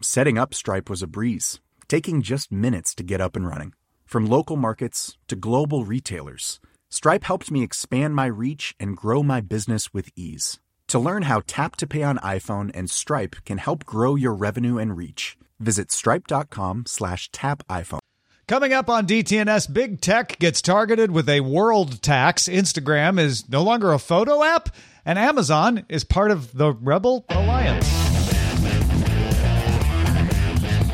Setting up Stripe was a breeze, taking just minutes to get up and running. From local markets to global retailers, Stripe helped me expand my reach and grow my business with ease. To learn how Tap to Pay on iPhone and Stripe can help grow your revenue and reach, visit stripe.com slash tap iPhone. Coming up on DTNS, big tech gets targeted with a world tax. Instagram is no longer a photo app, and Amazon is part of the Rebel Alliance.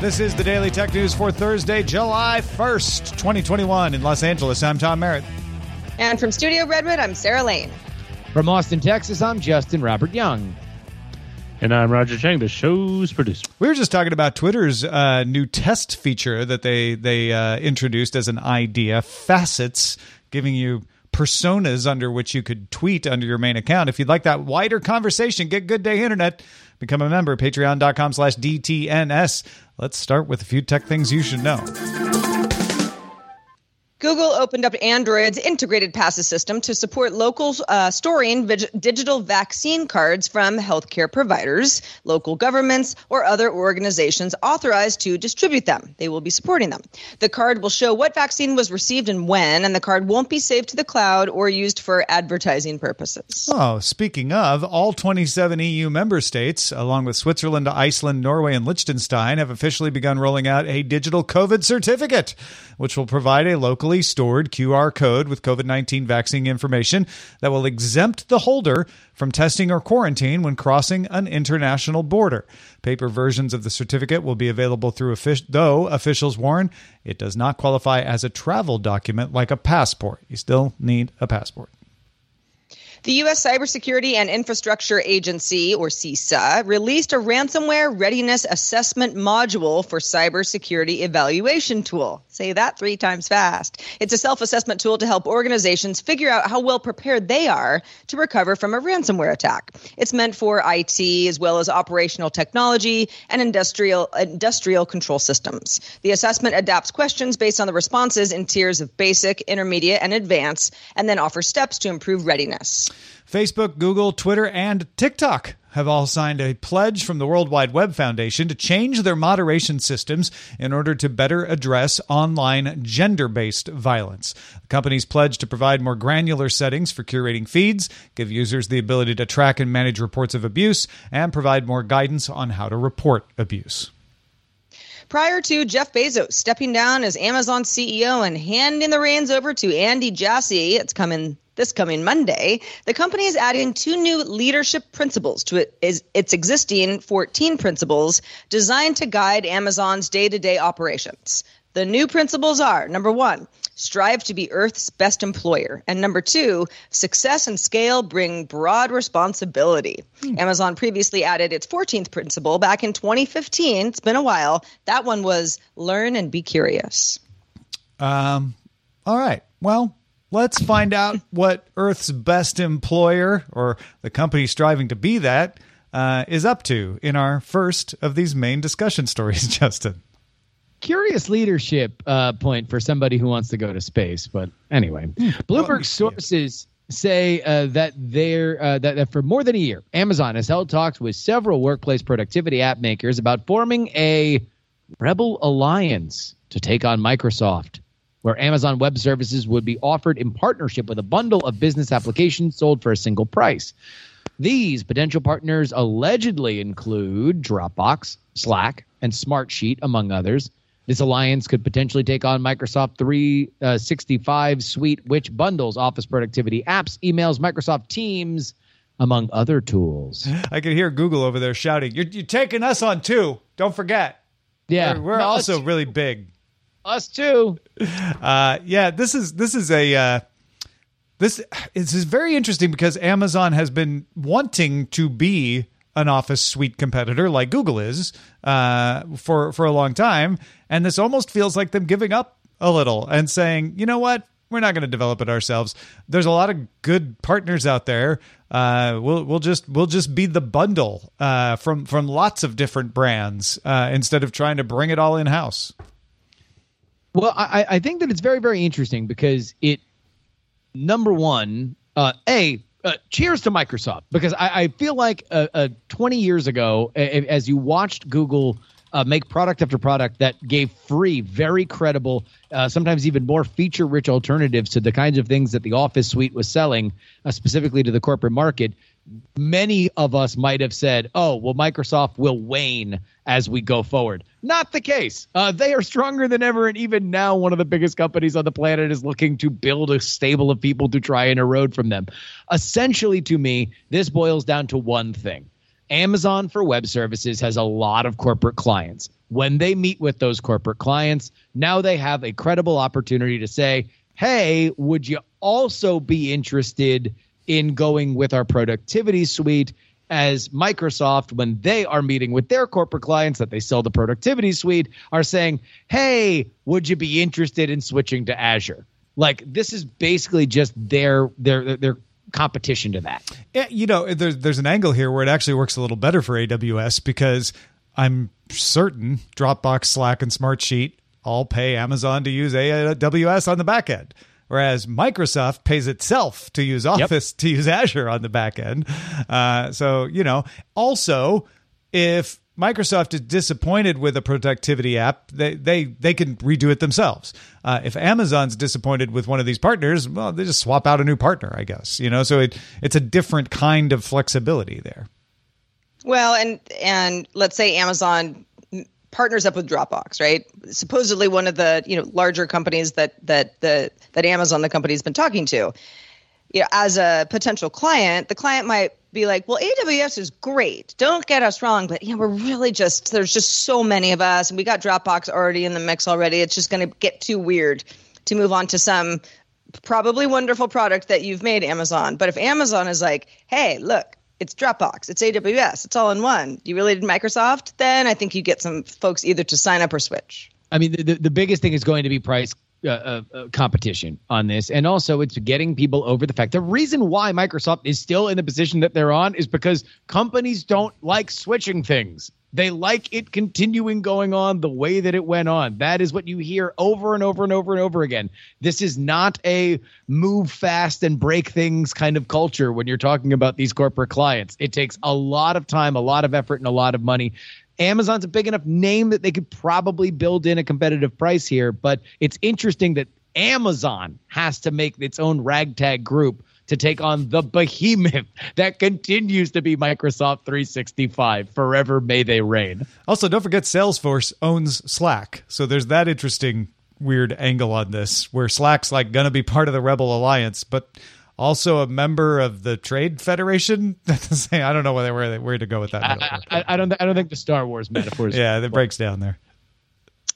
This is the Daily Tech News for Thursday, July 1st, 2021, in Los Angeles. I'm Tom Merritt. And from Studio Redwood, I'm Sarah Lane. From Austin, Texas, I'm Justin Robert Young. And I'm Roger Chang, the show's producer. We were just talking about Twitter's uh, new test feature that they they uh, introduced as an idea, facets, giving you personas under which you could tweet under your main account. If you'd like that wider conversation, get Good Day Internet. Become a member, patreon.com slash DTNS. Let's start with a few tech things you should know. Google opened up Android's integrated passes system to support local uh, storing vig- digital vaccine cards from healthcare providers, local governments, or other organizations authorized to distribute them. They will be supporting them. The card will show what vaccine was received and when, and the card won't be saved to the cloud or used for advertising purposes. Oh, speaking of, all 27 EU member states, along with Switzerland, Iceland, Norway, and Liechtenstein, have officially begun rolling out a digital COVID certificate, which will provide a local locally stored QR code with COVID 19 vaccine information that will exempt the holder from testing or quarantine when crossing an international border. Paper versions of the certificate will be available through offic- though officials warn it does not qualify as a travel document like a passport. You still need a passport. The U.S. Cybersecurity and Infrastructure Agency, or CISA, released a ransomware readiness assessment module for cybersecurity evaluation tool. Say that three times fast. It's a self assessment tool to help organizations figure out how well prepared they are to recover from a ransomware attack. It's meant for IT as well as operational technology and industrial, industrial control systems. The assessment adapts questions based on the responses in tiers of basic, intermediate, and advanced, and then offers steps to improve readiness. Facebook, Google, Twitter, and TikTok have all signed a pledge from the World Wide Web Foundation to change their moderation systems in order to better address online gender based violence. The companies pledge to provide more granular settings for curating feeds, give users the ability to track and manage reports of abuse, and provide more guidance on how to report abuse prior to Jeff Bezos stepping down as Amazon CEO and handing the reins over to Andy Jassy. It's coming this coming Monday, the company is adding two new leadership principles to its existing 14 principles designed to guide Amazon's day to day operations. The new principles are number one, strive to be Earth's best employer. And number two, success and scale bring broad responsibility. Hmm. Amazon previously added its 14th principle back in 2015. It's been a while. That one was learn and be curious. Um, all right. Well, Let's find out what Earth's best employer, or the company striving to be that, uh, is up to in our first of these main discussion stories, Justin. Curious leadership uh, point for somebody who wants to go to space, but anyway, hmm. Bloomberg oh, sources say uh, that there uh, that, that, for more than a year, Amazon has held talks with several workplace productivity app makers about forming a rebel alliance to take on Microsoft where Amazon Web Services would be offered in partnership with a bundle of business applications sold for a single price. These potential partners allegedly include Dropbox, Slack, and Smartsheet, among others. This alliance could potentially take on Microsoft 365 suite, which bundles Office productivity apps, emails, Microsoft Teams, among other tools. I can hear Google over there shouting, "You're, you're taking us on too! Don't forget." Yeah, we're, we're no, also really big. Us too. Uh, yeah, this is this is a uh, this this is very interesting because Amazon has been wanting to be an Office suite competitor like Google is uh, for for a long time, and this almost feels like them giving up a little and saying, you know what, we're not going to develop it ourselves. There's a lot of good partners out there. Uh, we'll we'll just we'll just be the bundle uh, from from lots of different brands uh, instead of trying to bring it all in house. Well, I, I think that it's very very interesting because it number one, uh, a uh, cheers to Microsoft because I, I feel like uh, uh, 20 years ago, as you watched Google uh, make product after product that gave free, very credible, uh, sometimes even more feature rich alternatives to the kinds of things that the Office suite was selling, uh, specifically to the corporate market. Many of us might have said, oh, well, Microsoft will wane as we go forward. Not the case. Uh, they are stronger than ever. And even now, one of the biggest companies on the planet is looking to build a stable of people to try and erode from them. Essentially, to me, this boils down to one thing Amazon for Web Services has a lot of corporate clients. When they meet with those corporate clients, now they have a credible opportunity to say, hey, would you also be interested in going with our productivity suite? As Microsoft, when they are meeting with their corporate clients that they sell the productivity suite, are saying, hey, would you be interested in switching to Azure? Like this is basically just their their their competition to that. Yeah, you know, there's there's an angle here where it actually works a little better for AWS because I'm certain Dropbox, Slack, and Smartsheet all pay Amazon to use AWS on the back end. Whereas Microsoft pays itself to use Office yep. to use Azure on the back end. Uh, so, you know, also, if Microsoft is disappointed with a productivity app, they they they can redo it themselves. Uh, if Amazon's disappointed with one of these partners, well, they just swap out a new partner, I guess. You know, so it it's a different kind of flexibility there. Well, and and let's say Amazon partners up with Dropbox, right? Supposedly one of the you know larger companies that that the that Amazon the company's been talking to. You know, as a potential client, the client might be like, well, AWS is great. Don't get us wrong, but yeah, we're really just there's just so many of us, and we got Dropbox already in the mix already. It's just going to get too weird to move on to some probably wonderful product that you've made, Amazon. But if Amazon is like, hey, look, it's Dropbox, it's AWS, it's all in one. You really did Microsoft, then I think you get some folks either to sign up or switch. I mean, the, the biggest thing is going to be price uh, uh, uh, competition on this, and also it's getting people over the fact. The reason why Microsoft is still in the position that they're on is because companies don't like switching things. They like it continuing going on the way that it went on. That is what you hear over and over and over and over again. This is not a move fast and break things kind of culture when you're talking about these corporate clients. It takes a lot of time, a lot of effort, and a lot of money. Amazon's a big enough name that they could probably build in a competitive price here, but it's interesting that Amazon has to make its own ragtag group to take on the behemoth that continues to be Microsoft 365. Forever may they reign. Also, don't forget Salesforce owns Slack. So there's that interesting weird angle on this where Slack's like going to be part of the Rebel Alliance, but also a member of the Trade Federation. I don't know where where where to go with that. I, I, I, don't I don't think the Star Wars metaphors. yeah, it breaks down there.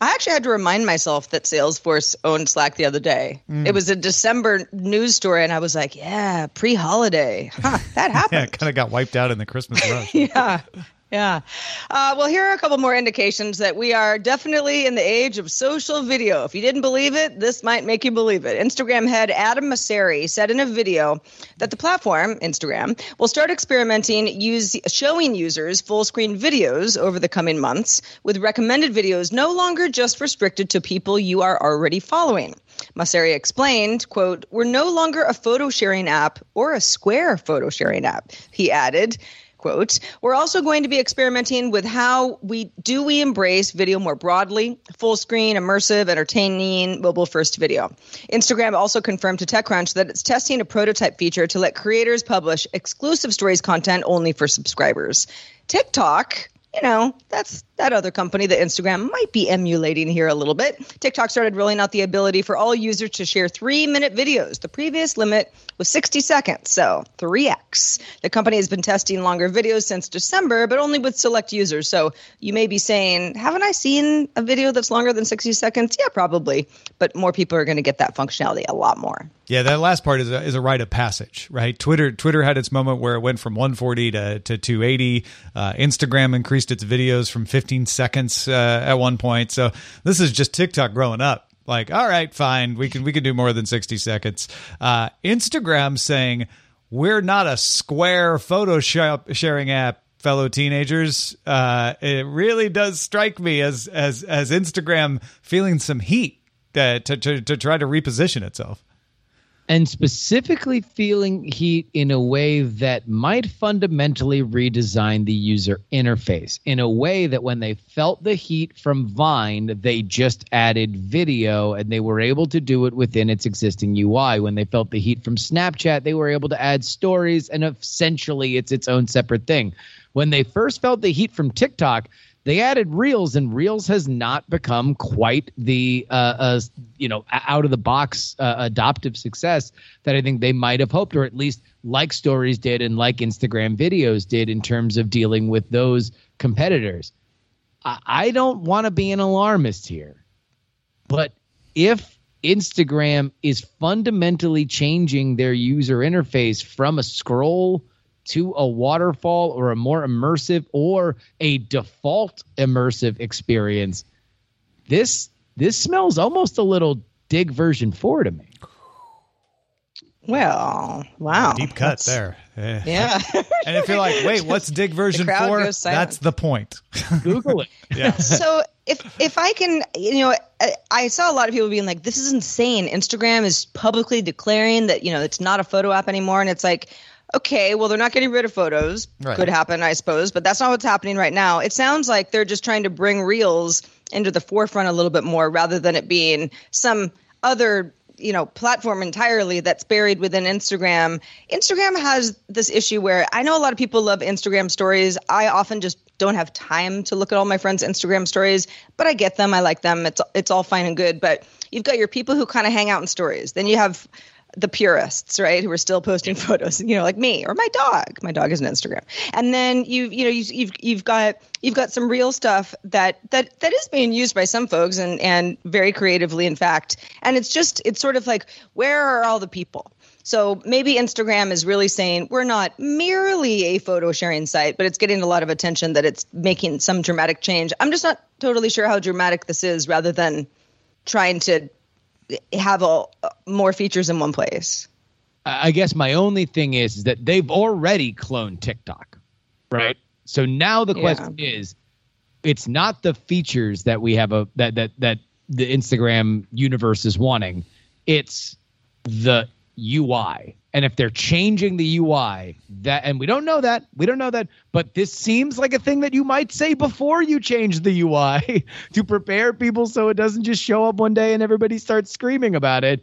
I actually had to remind myself that Salesforce owned Slack the other day. Mm. It was a December news story, and I was like, "Yeah, pre-holiday, huh, that happened." yeah, kind of got wiped out in the Christmas rush. yeah, yeah. Uh, well, here are a couple more indications that we are definitely in the age of social video. If you didn't believe it, this might make you believe it. Instagram head Adam Mosseri said in a video that the platform, Instagram, will start experimenting use, showing users full screen videos over the coming months, with recommended videos no longer just restricted to people you are already following. Mosseri explained, quote, We're no longer a photo sharing app or a Square photo sharing app. He added, quote we're also going to be experimenting with how we do we embrace video more broadly full screen immersive entertaining mobile first video. Instagram also confirmed to techcrunch that it's testing a prototype feature to let creators publish exclusive stories content only for subscribers. Tiktok you know, that's that other company that Instagram might be emulating here a little bit. TikTok started rolling out the ability for all users to share three minute videos. The previous limit was 60 seconds, so 3x. The company has been testing longer videos since December, but only with select users. So you may be saying, haven't I seen a video that's longer than 60 seconds? Yeah, probably. But more people are going to get that functionality a lot more. Yeah, that last part is a, is a rite of passage, right? Twitter Twitter had its moment where it went from 140 to, to 280. Uh, Instagram increased its videos from 15 seconds uh, at one point. So this is just TikTok growing up. Like, all right, fine, we can we can do more than 60 seconds. Uh, Instagram saying we're not a square Photoshop sharing app fellow teenagers. Uh, it really does strike me as as as Instagram feeling some heat uh, to, to to try to reposition itself and specifically feeling heat in a way that might fundamentally redesign the user interface in a way that when they felt the heat from Vine, they just added video and they were able to do it within its existing UI. When they felt the heat from Snapchat, they were able to add stories and essentially it's its own separate thing. When they first felt the heat from TikTok, they added Reels, and Reels has not become quite the uh, uh, you know out of the box uh, adoptive success that I think they might have hoped, or at least like Stories did and like Instagram videos did in terms of dealing with those competitors. I, I don't want to be an alarmist here, but if Instagram is fundamentally changing their user interface from a scroll to a waterfall or a more immersive or a default immersive experience, this this smells almost a little Digg version 4 to me. Well, wow. Deep cut That's, there. Yeah. and if you're like, wait, what's Digg version 4? That's the point. Google it. yeah. So if if I can, you know, I saw a lot of people being like, "This is insane." Instagram is publicly declaring that you know it's not a photo app anymore, and it's like, okay, well, they're not getting rid of photos. Right. Could happen, I suppose, but that's not what's happening right now. It sounds like they're just trying to bring reels into the forefront a little bit more rather than it being some other you know platform entirely that's buried within Instagram. Instagram has this issue where I know a lot of people love Instagram stories. I often just don't have time to look at all my friends' Instagram stories, but I get them. I like them. It's it's all fine and good, but you've got your people who kind of hang out in stories. Then you have the purists, right, who are still posting photos, you know, like me or my dog. My dog is an Instagram. And then you, you know, you, you've you've got you've got some real stuff that that that is being used by some folks and and very creatively, in fact. And it's just it's sort of like where are all the people? So maybe Instagram is really saying we're not merely a photo sharing site, but it's getting a lot of attention that it's making some dramatic change. I'm just not totally sure how dramatic this is, rather than trying to have a, more features in one place. I guess my only thing is, is that they've already cloned TikTok, right? So now the question yeah. is, it's not the features that we have a that that that the Instagram universe is wanting. It's the UI. And if they're changing the UI, that and we don't know that, we don't know that, but this seems like a thing that you might say before you change the UI to prepare people so it doesn't just show up one day and everybody starts screaming about it.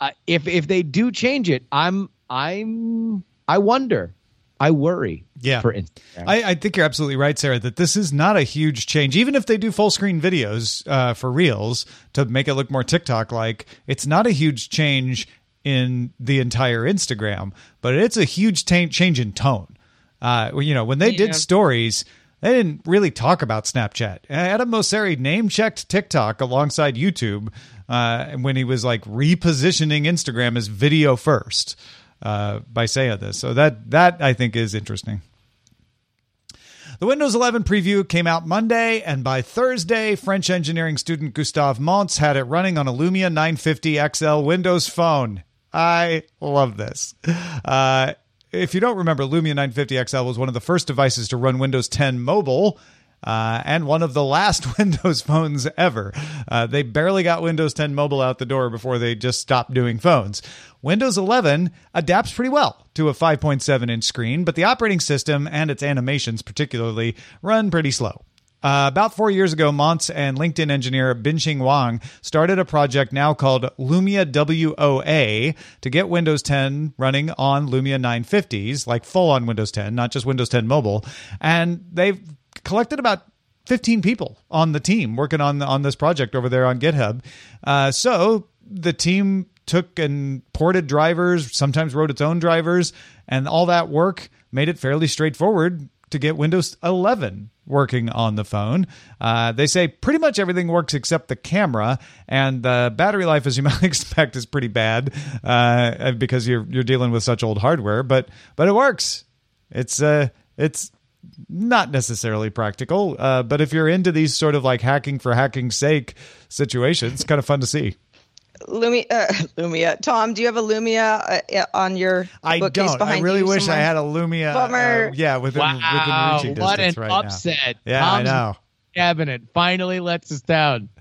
Uh, if if they do change it, I'm I'm I wonder. I worry. Yeah. For Instagram. I, I, think you're absolutely right, Sarah, that this is not a huge change. Even if they do full screen videos uh, for Reels to make it look more TikTok like, it's not a huge change in the entire Instagram, but it's a huge t- change in tone. Uh, you know, when they yeah. did stories, they didn't really talk about Snapchat. Adam Mosseri name checked TikTok alongside YouTube uh, when he was like repositioning Instagram as video first uh, by saying this. So that that I think is interesting. The Windows 11 preview came out Monday, and by Thursday, French engineering student Gustave Monce had it running on a Lumia 950 XL Windows Phone. I love this. Uh, if you don't remember, Lumia 950 XL was one of the first devices to run Windows 10 mobile. Uh, and one of the last Windows phones ever. Uh, they barely got Windows 10 mobile out the door before they just stopped doing phones. Windows 11 adapts pretty well to a 5.7 inch screen, but the operating system and its animations, particularly, run pretty slow. Uh, about four years ago, Monce and LinkedIn engineer Bingxing Wang started a project now called Lumia WOA to get Windows 10 running on Lumia 950s, like full on Windows 10, not just Windows 10 mobile. And they've collected about 15 people on the team working on on this project over there on GitHub. Uh, so the team took and ported drivers, sometimes wrote its own drivers, and all that work made it fairly straightforward to get Windows 11 working on the phone. Uh, they say pretty much everything works except the camera, and the battery life, as you might expect, is pretty bad uh, because you're you're dealing with such old hardware. But but it works. It's uh it's not necessarily practical, uh, but if you're into these sort of like hacking for hacking's sake situations, it's kind of fun to see. Lumia, uh, Lumia. Tom, do you have a Lumia uh, on your I bookcase don't. behind I really you wish somewhere? I had a Lumia. Bummer. uh, yeah, within, Wow, within reaching what distance an right now. upset. Yeah, Tom's I know. Cabinet finally lets us down.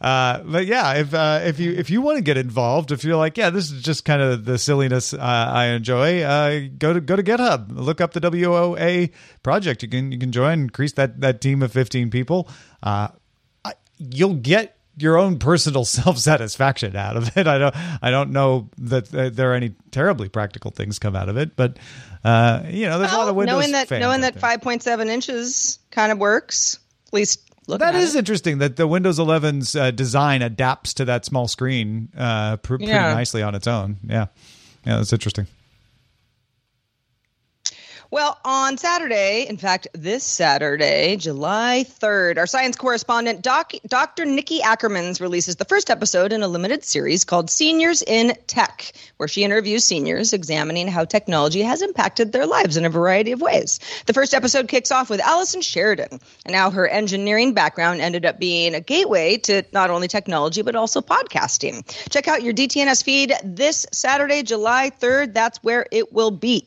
Uh, but yeah, if uh, if you if you want to get involved, if you're like, yeah, this is just kind of the silliness uh, I enjoy, uh, go to go to GitHub, look up the WOA project. You can you can join, increase that that team of 15 people. Uh, I, you'll get your own personal self satisfaction out of it. I don't I don't know that uh, there are any terribly practical things come out of it, but uh, you know, there's a lot Well, of Windows knowing that knowing that 5.7 inches kind of works, at least looking That it. interesting that the Windows 11's uh, design adapts to that small screen uh, pr- pretty Yeah. nicely on its own. Yeah. Yeah, that's interesting. Well, on Saturday, in fact, this Saturday, July 3rd, our science correspondent, Doc, Dr. Nikki Ackermans, releases the first episode in a limited series called Seniors in Tech, where she interviews seniors examining how technology has impacted their lives in a variety of ways. The first episode kicks off with Allison Sheridan, and how her engineering background ended up being a gateway to not only technology, but also podcasting. Check out your DTNS feed this Saturday, July 3rd. That's where it will be.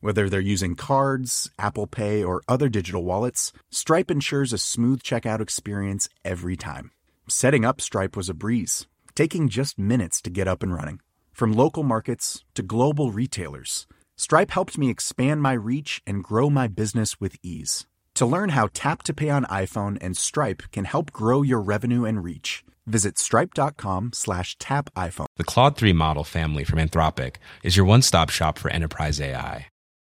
Whether they're using cards, Apple Pay, or other digital wallets, Stripe ensures a smooth checkout experience every time. Setting up Stripe was a breeze, taking just minutes to get up and running. From local markets to global retailers, Stripe helped me expand my reach and grow my business with ease. To learn how Tap to Pay on iPhone and Stripe can help grow your revenue and reach, visit stripe.com slash tap iPhone. The Claude 3 model family from Anthropic is your one stop shop for enterprise AI.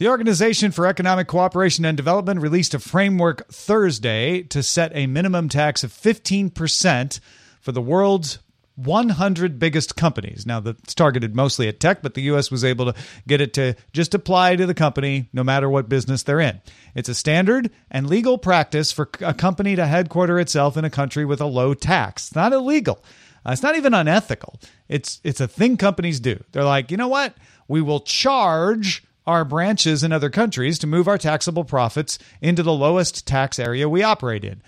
The Organization for Economic Cooperation and Development released a framework Thursday to set a minimum tax of 15% for the world's 100 biggest companies. Now, that's targeted mostly at tech, but the U.S. was able to get it to just apply to the company no matter what business they're in. It's a standard and legal practice for a company to headquarter itself in a country with a low tax. It's not illegal. Uh, it's not even unethical. It's it's a thing companies do. They're like, you know what? We will charge our branches in other countries to move our taxable profits into the lowest tax area we operate in.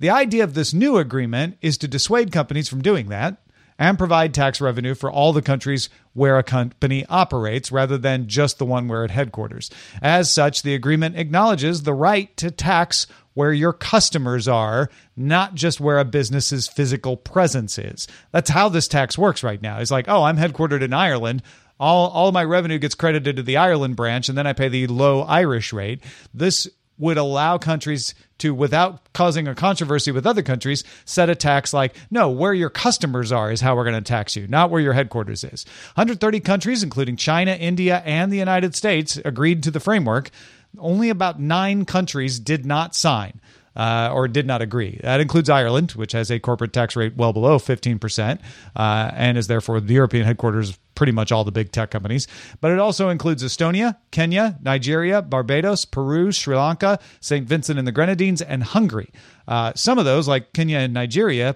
The idea of this new agreement is to dissuade companies from doing that and provide tax revenue for all the countries where a company operates rather than just the one where it headquarters. As such, the agreement acknowledges the right to tax where your customers are, not just where a business's physical presence is. That's how this tax works right now. It's like, oh, I'm headquartered in Ireland. All, all my revenue gets credited to the Ireland branch, and then I pay the low Irish rate. This would allow countries to, without causing a controversy with other countries, set a tax like, no, where your customers are is how we're going to tax you, not where your headquarters is. 130 countries, including China, India, and the United States, agreed to the framework. Only about nine countries did not sign. Uh, or did not agree. That includes Ireland, which has a corporate tax rate well below 15%, uh, and is therefore the European headquarters of pretty much all the big tech companies. But it also includes Estonia, Kenya, Nigeria, Barbados, Peru, Sri Lanka, St. Vincent and the Grenadines, and Hungary. Uh, some of those, like Kenya and Nigeria,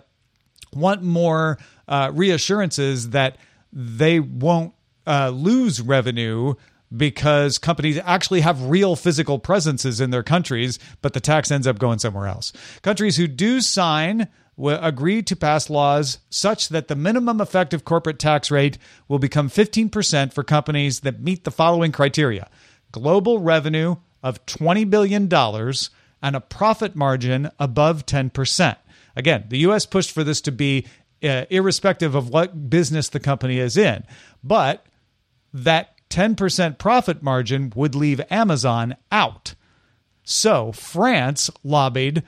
want more uh, reassurances that they won't uh, lose revenue because companies actually have real physical presences in their countries, but the tax ends up going somewhere else. Countries who do sign will agree to pass laws such that the minimum effective corporate tax rate will become 15% for companies that meet the following criteria global revenue of $20 billion and a profit margin above 10%. Again, the U.S. pushed for this to be uh, irrespective of what business the company is in, but that 10% profit margin would leave Amazon out. So France lobbied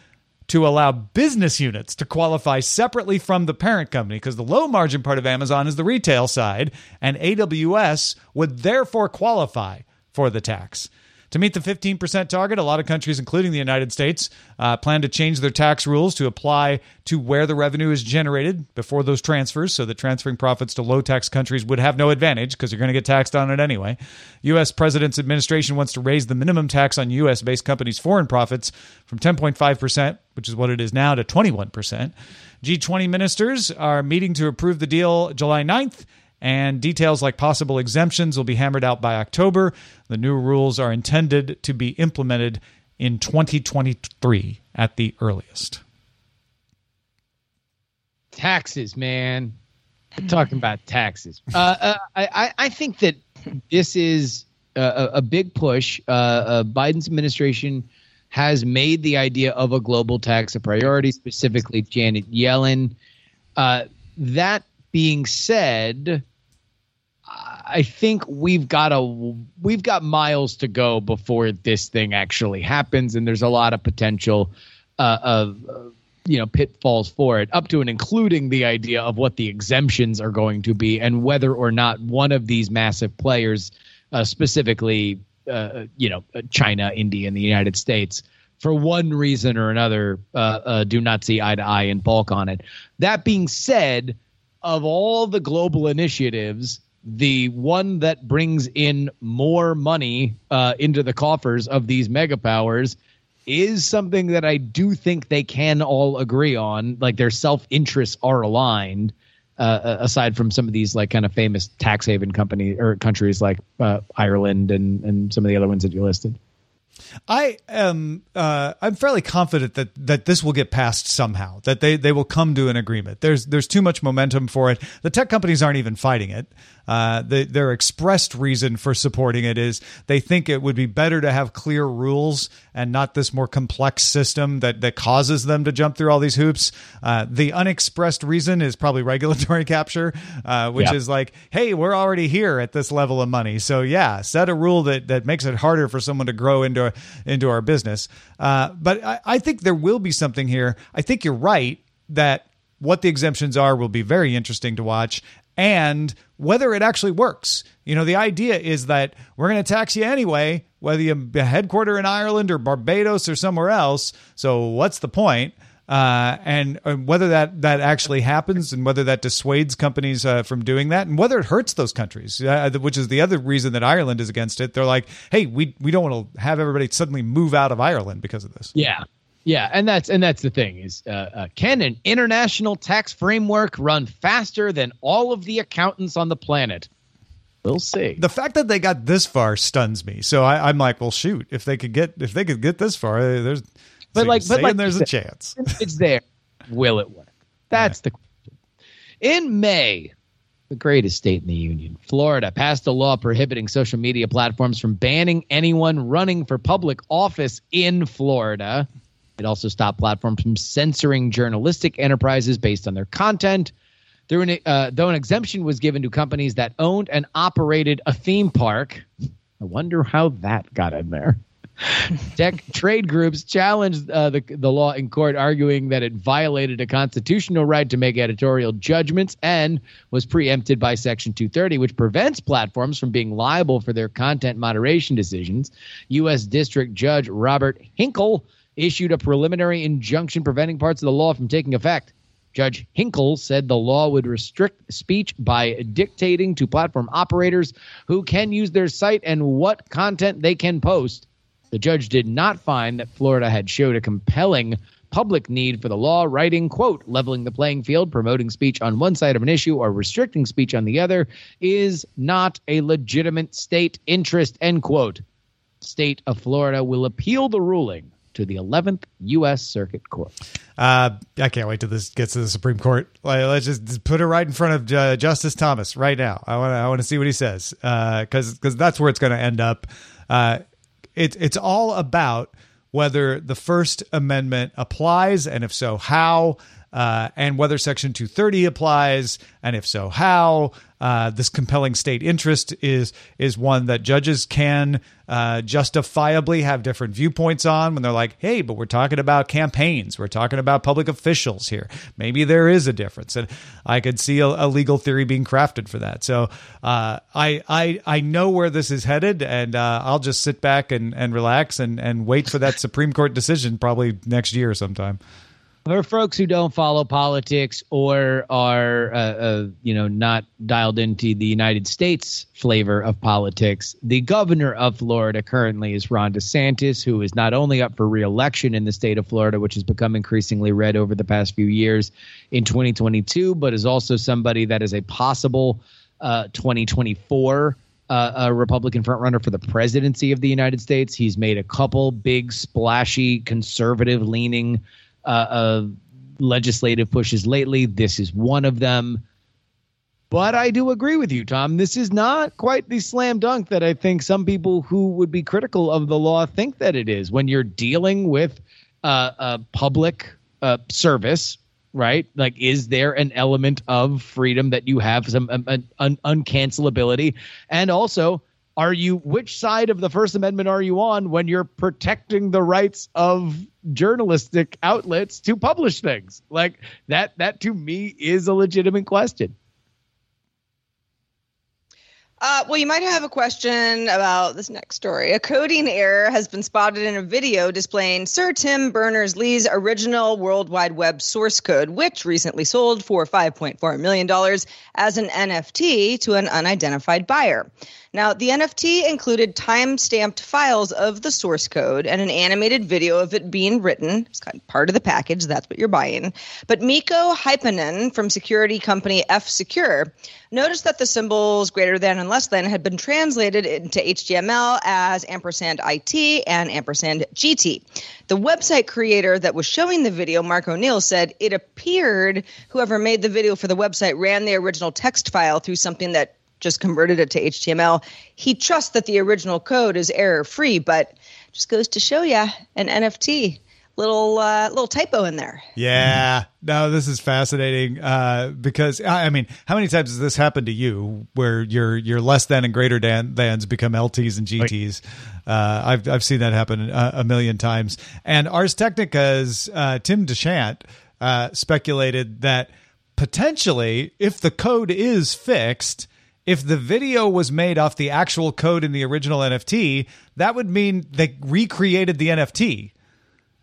to allow business units to qualify separately from the parent company because the low margin part of Amazon is the retail side, and AWS would therefore qualify for the tax. To meet the 15% target, a lot of countries, including the United States, uh, plan to change their tax rules to apply to where the revenue is generated before those transfers, so that transferring profits to low tax countries would have no advantage because you're going to get taxed on it anyway. U.S. President's administration wants to raise the minimum tax on U.S. based companies' foreign profits from 10.5%, which is what it is now, to 21%. G20 ministers are meeting to approve the deal July 9th and details like possible exemptions will be hammered out by October. The new rules are intended to be implemented in 2023 at the earliest. Taxes, man. We're talking about taxes. Uh, uh, I, I think that this is a, a big push. Uh, uh, Biden's administration has made the idea of a global tax a priority, specifically Janet Yellen. Uh, that being said, I think we've got a we've got miles to go before this thing actually happens, and there's a lot of potential uh, of uh, you know pitfalls for it, up to and including the idea of what the exemptions are going to be, and whether or not one of these massive players, uh, specifically uh, you know China, India, and the United States, for one reason or another, uh, uh, do not see eye to eye and bulk on it. That being said, of all the global initiatives the one that brings in more money uh, into the coffers of these mega powers is something that I do think they can all agree on. Like their self interests are aligned. Uh, aside from some of these like kind of famous tax haven company or countries like uh, Ireland and and some of the other ones that you listed. I am uh, I'm fairly confident that that this will get passed somehow. That they they will come to an agreement. There's there's too much momentum for it. The tech companies aren't even fighting it. Uh, the, their expressed reason for supporting it is they think it would be better to have clear rules and not this more complex system that that causes them to jump through all these hoops. Uh, the unexpressed reason is probably regulatory capture, uh, which yeah. is like, hey, we're already here at this level of money, so yeah, set a rule that that makes it harder for someone to grow into into our business. Uh, but I, I think there will be something here. I think you're right that what the exemptions are will be very interesting to watch and whether it actually works. You know, the idea is that we're going to tax you anyway, whether you headquarter in Ireland or Barbados or somewhere else. So what's the point? Uh, and, uh, whether that, that actually happens and whether that dissuades companies uh, from doing that and whether it hurts those countries, uh, which is the other reason that Ireland is against it. They're like, hey, we, we don't want to have everybody suddenly move out of Ireland because of this. Yeah. Yeah, and that's and that's the thing is, uh, uh, can an international tax framework run faster than all of the accountants on the planet? We'll see. The fact that they got this far stuns me. So I, am like, well, shoot, if they could get if they could get this far, uh, there's but like, but like, there's a chance. It's there. Will it work? That's yeah. the question. In May, the greatest state in the union, Florida passed a law prohibiting social media platforms from banning anyone running for public office in Florida. It also stopped platforms from censoring journalistic enterprises based on their content. There, uh, though an exemption was given to companies that owned and operated a theme park. I wonder how that got in there. Tech trade groups challenged uh, the the law in court, arguing that it violated a constitutional right to make editorial judgments and was preempted by Section 230, which prevents platforms from being liable for their content moderation decisions. U.S. District Judge Robert Hinkle issued a preliminary injunction preventing parts of the law from taking effect. Judge Hinkle said the law would restrict speech by dictating to platform operators who can use their site and what content they can post. The judge did not find that Florida had showed a compelling public need for the law, writing, quote, leveling the playing field, promoting speech on one side of an issue or restricting speech on the other is not a legitimate state interest, end quote. State of Florida will appeal the ruling to the 11th U.S. Circuit Court. Uh, I can't wait till this gets to the Supreme Court. Let's just put it right in front of uh, Justice Thomas right now. I want to I want to see what he says because uh, because that's where it's going to end up. Uh, it, it's all about whether the First Amendment applies, and if so, how uh, and whether Section 230 applies, and if so, how. Uh, this compelling state interest is is one that judges can uh, justifiably have different viewpoints on when they're like, "Hey, but we're talking about campaigns, we're talking about public officials here. Maybe there is a difference." And I could see a, a legal theory being crafted for that. So uh, I I I know where this is headed, and uh, I'll just sit back and and relax and and wait for that Supreme Court decision probably next year sometime for folks who don't follow politics or are uh, uh, you know not dialed into the United States flavor of politics, the governor of Florida currently is Ron DeSantis, who is not only up for re-election in the state of Florida, which has become increasingly red over the past few years in 2022, but is also somebody that is a possible uh, 2024 uh, a Republican frontrunner for the presidency of the United States. He's made a couple big, splashy, conservative leaning uh, uh, legislative pushes lately. This is one of them. But I do agree with you, Tom. This is not quite the slam dunk that I think some people who would be critical of the law think that it is. When you're dealing with uh, a public uh, service, right? Like, is there an element of freedom that you have some um, un- uncancelability? And also, are you which side of the First Amendment are you on when you're protecting the rights of journalistic outlets to publish things? Like that that to me is a legitimate question. Uh, well, you might have a question about this next story. A coding error has been spotted in a video displaying Sir Tim Berners Lee's original World Wide Web source code, which recently sold for $5.4 million as an NFT to an unidentified buyer. Now, the NFT included time stamped files of the source code and an animated video of it being written. It's kind of part of the package. That's what you're buying. But Mikko Hyppönen from security company F Secure noticed that the symbols greater than and less than had been translated into HTML as ampersand LT and ampersand GT. The website creator that was showing the video, Mark O'Neill, said it appeared whoever made the video for the website ran the original text file through something that just converted it to HTML. He trusts that the original code is error free, but just goes to show you an NFT little uh, little typo in there. Yeah, no, this is fascinating uh, because I mean, how many times has this happened to you where your your less than and greater than thans become LTs and GTs? Uh, I've I've seen that happen a, a million times. And Ars Technica's uh, Tim De Chant uh, speculated that potentially, if the code is fixed if the video was made off the actual code in the original NFT, that would mean they recreated the NFT.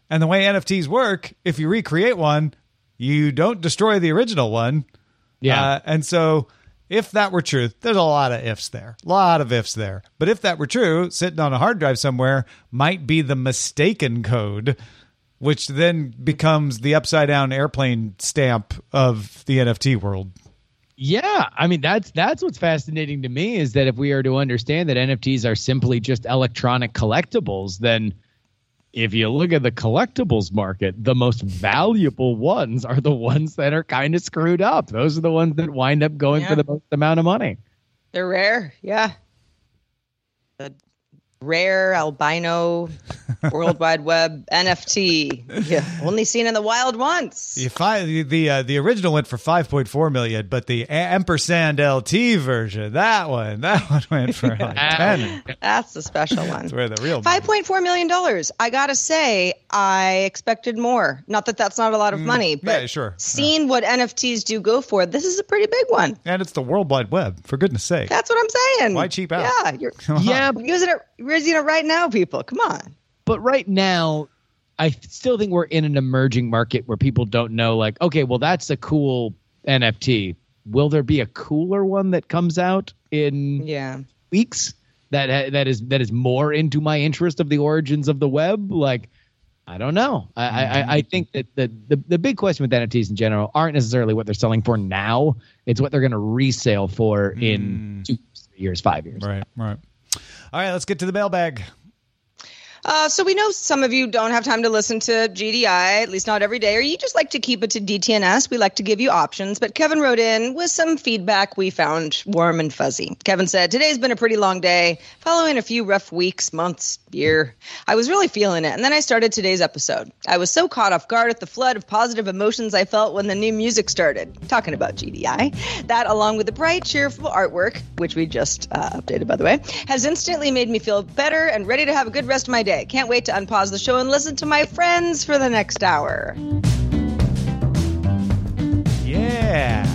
And the way NFTs work, if you recreate one, you don't destroy the original one. Yeah. Uh, and so if that were true, there's a lot of ifs there. A lot of ifs there. But if that were true, sitting on a hard drive somewhere might be the mistaken code, which then becomes the upside down airplane stamp of the NFT world. Yeah, I mean that's that's what's fascinating to me is that if we are to understand that NFTs are simply just electronic collectibles, then if you look at the collectibles market, the most valuable ones are the ones that are kind of screwed up. Those are the ones that wind up going yeah. for the most amount of money. They're rare, yeah. The rare albino World Wide Web NFT. Yeah, only seen in the wild once. You find the the, uh, the original went for 5.4 million, but the ampersand LT version, that one, that one went for like 10. That's the special one. That's where the real Five point four million dollars. I gotta say, I expected more. Not that that's not a lot of money, but Mm, yeah, sure. seeing what NFTs do go for, this is a pretty big one. and it's the World Wide Web, for goodness sake. That's what I'm saying. Why cheap out? Yeah, you're Yeah, you're using it. You're using it right now, people. Come on. But right now i still think we're in an emerging market where people don't know like okay well that's a cool nft will there be a cooler one that comes out in Yeah. weeks that that is that is more into my interest of the origins of the web like i don't know i i, I think that the, the the big question with nfts in general aren't necessarily what they're selling for now it's what they're going to resale for in mm. two three years five years Right, right. All right, let's get to the mailbag. Uh, so we know some of you don't have time to listen to GDI, at least not every day, or you just like to keep it to DTNS. We like to give you options. But Kevin wrote in with some feedback we found warm and fuzzy. Kevin said, Today's been a pretty long day, following a few rough weeks, months, year. I was really feeling it. And then I started today's episode. I was so caught off guard at the flood of positive emotions I felt when the new music started. Talking about GDI. That, along with the bright, cheerful artwork, which we just uh, updated, by the way, has instantly made me feel better and ready to have a good rest of my day. Can't wait to unpause the show and listen to my friends for the next hour. Yeah.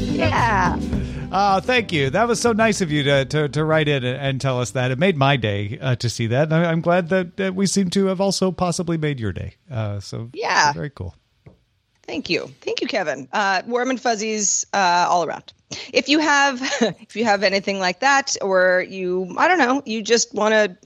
Yeah. Oh, thank you. That was so nice of you to, to, to write in and tell us that. It made my day uh, to see that. And I'm glad that, that we seem to have also possibly made your day. Uh, so, Yeah. very cool. Thank you. Thank you, Kevin. Uh, warm and fuzzies uh, all around. If you have if you have anything like that, or you I don't know, you just want to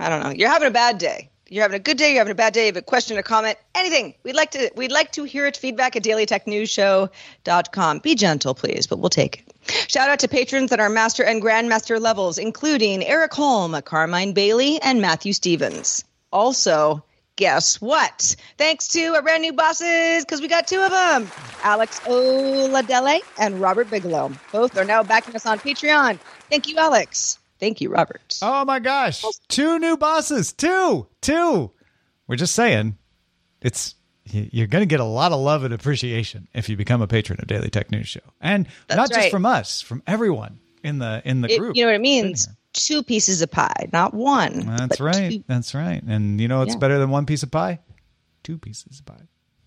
I don't know, you're having a bad day. You're having a good day, you're having a bad day, you have a question, a comment, anything. We'd like to we'd like to hear it feedback at dailytechnewsshow.com. Be gentle, please, but we'll take it. Shout out to patrons at our master and grandmaster levels, including Eric Holm, Carmine Bailey, and Matthew Stevens. Also, guess what? Thanks to our brand new bosses, because we got two of them Alex Oladele and Robert Bigelow. Both are now backing us on Patreon. Thank you, Alex. Thank you, Robert. Oh, my gosh. Two new bosses. Two. Two. We're just saying it's you're going to get a lot of love and appreciation if you become a patron of Daily Tech News Show. And That's not just right. from us, from everyone in the in the It- group. you know what it means? Two pieces of pie, not one. That's right. two. That's right. And you know it's Yeah. better than one piece of pie? Two pieces of pie.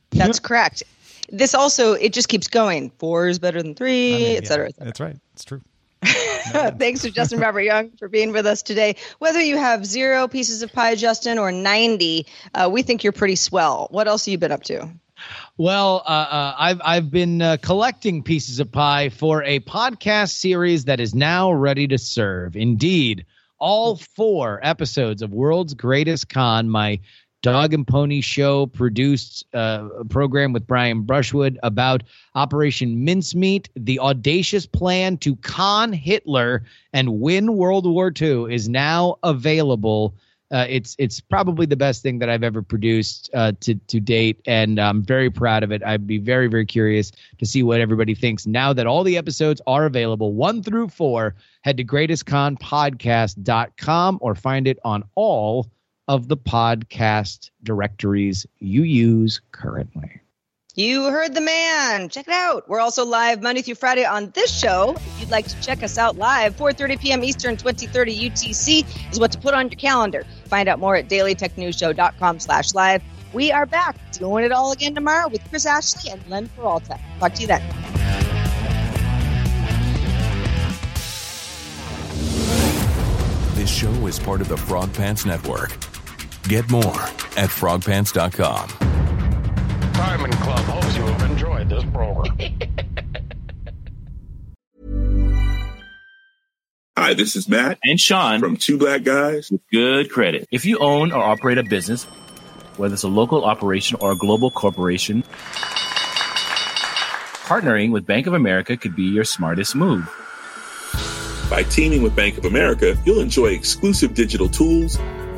That's correct. This also it just keeps going. Four is better than three, I mean, et yeah, cetera, et cetera. That's right. It's true. Thanks to Justin Robert Young for being with us today. Whether you have zero pieces of pie, Justin, or 90, uh, we think you're pretty swell. What else have you been up to? Well, uh, uh, I've I've been uh, collecting pieces of pie for a podcast series that is now ready to serve. Indeed, all four episodes of World's Greatest Con, my dog and pony show produced uh, a program with Brian Brushwood about Operation Mincemeat. The audacious plan to con Hitler and win World War II is now available. Uh, it's it's probably the best thing that I've ever produced uh, to to date, and I'm very proud of it. I'd be very very curious to see what everybody thinks now that all the episodes are available, one through four. Head to greatestconpodcast.com or find it on all of the podcast directories you use currently. You heard the man. Check it out. We're also live Monday through Friday on this show. If you'd like to check us out live, 4:30 p.m. Eastern, 2030 UTC is what to put on your calendar. Find out more at dailytechnewsshow.com/live. We are back doing it all again tomorrow with Chris Ashley and Len Peralta. Talk to you then. This show is part of the Frog Pants Network. Get more at frogpants.com. Diamond Club hopes you have enjoyed this program. Hi, this is Matt And Sean from Two Black Guys. with good credit. If you own or operate a business, whether it's a local operation or a global corporation, partnering with Bank of America could be your smartest move. By teaming with Bank of America, you'll enjoy exclusive digital tools,